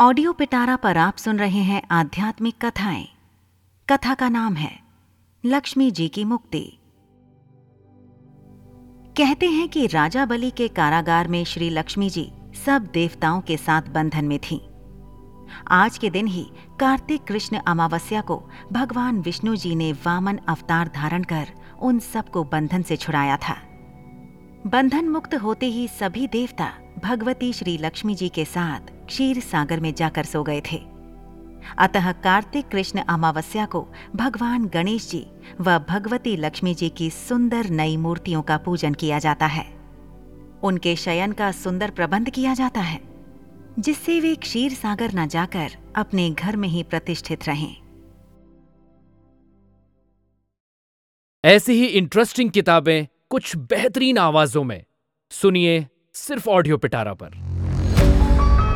Audio पिटारा पर आप सुन रहे हैं आध्यात्मिक कथाएँ। कथा का नाम है, लक्ष्मी जी की मुक्ति। कहते हैं कि राजा बलि के कारागार में श्री लक्ष्मी जी सब देवताओं के साथ बंधन में थीं। आज के दिन ही कार्तिक कृष्ण अमावस्या को भगवान विष्णु जी ने वामन अवतार धारण कर उन सबको बंधन से छुड़ाया था। बंधन मुक्त होते ही सभी देवता भगवती श्री लक्ष्मी जी के साथ क्षीर सागर में जाकर सो गए थे। अतः कार्तिक कृष्ण अमावस्या को भगवान गणेश जी व भगवती लक्ष्मी जी की सुंदर नई मूर्तियों का पूजन किया जाता है। उनके शयन का सुंदर प्रबंध किया जाता है, जिससे वे क्षीर सागर न जाकर अपने घर में ही प्रतिष्ठित रहें। ऐसी ही इंटरेस्टिंग किताबें कुछ बेहतरीन आवाजों में। सुनिए सिर्फ़ ऑडियो पिटारा पर।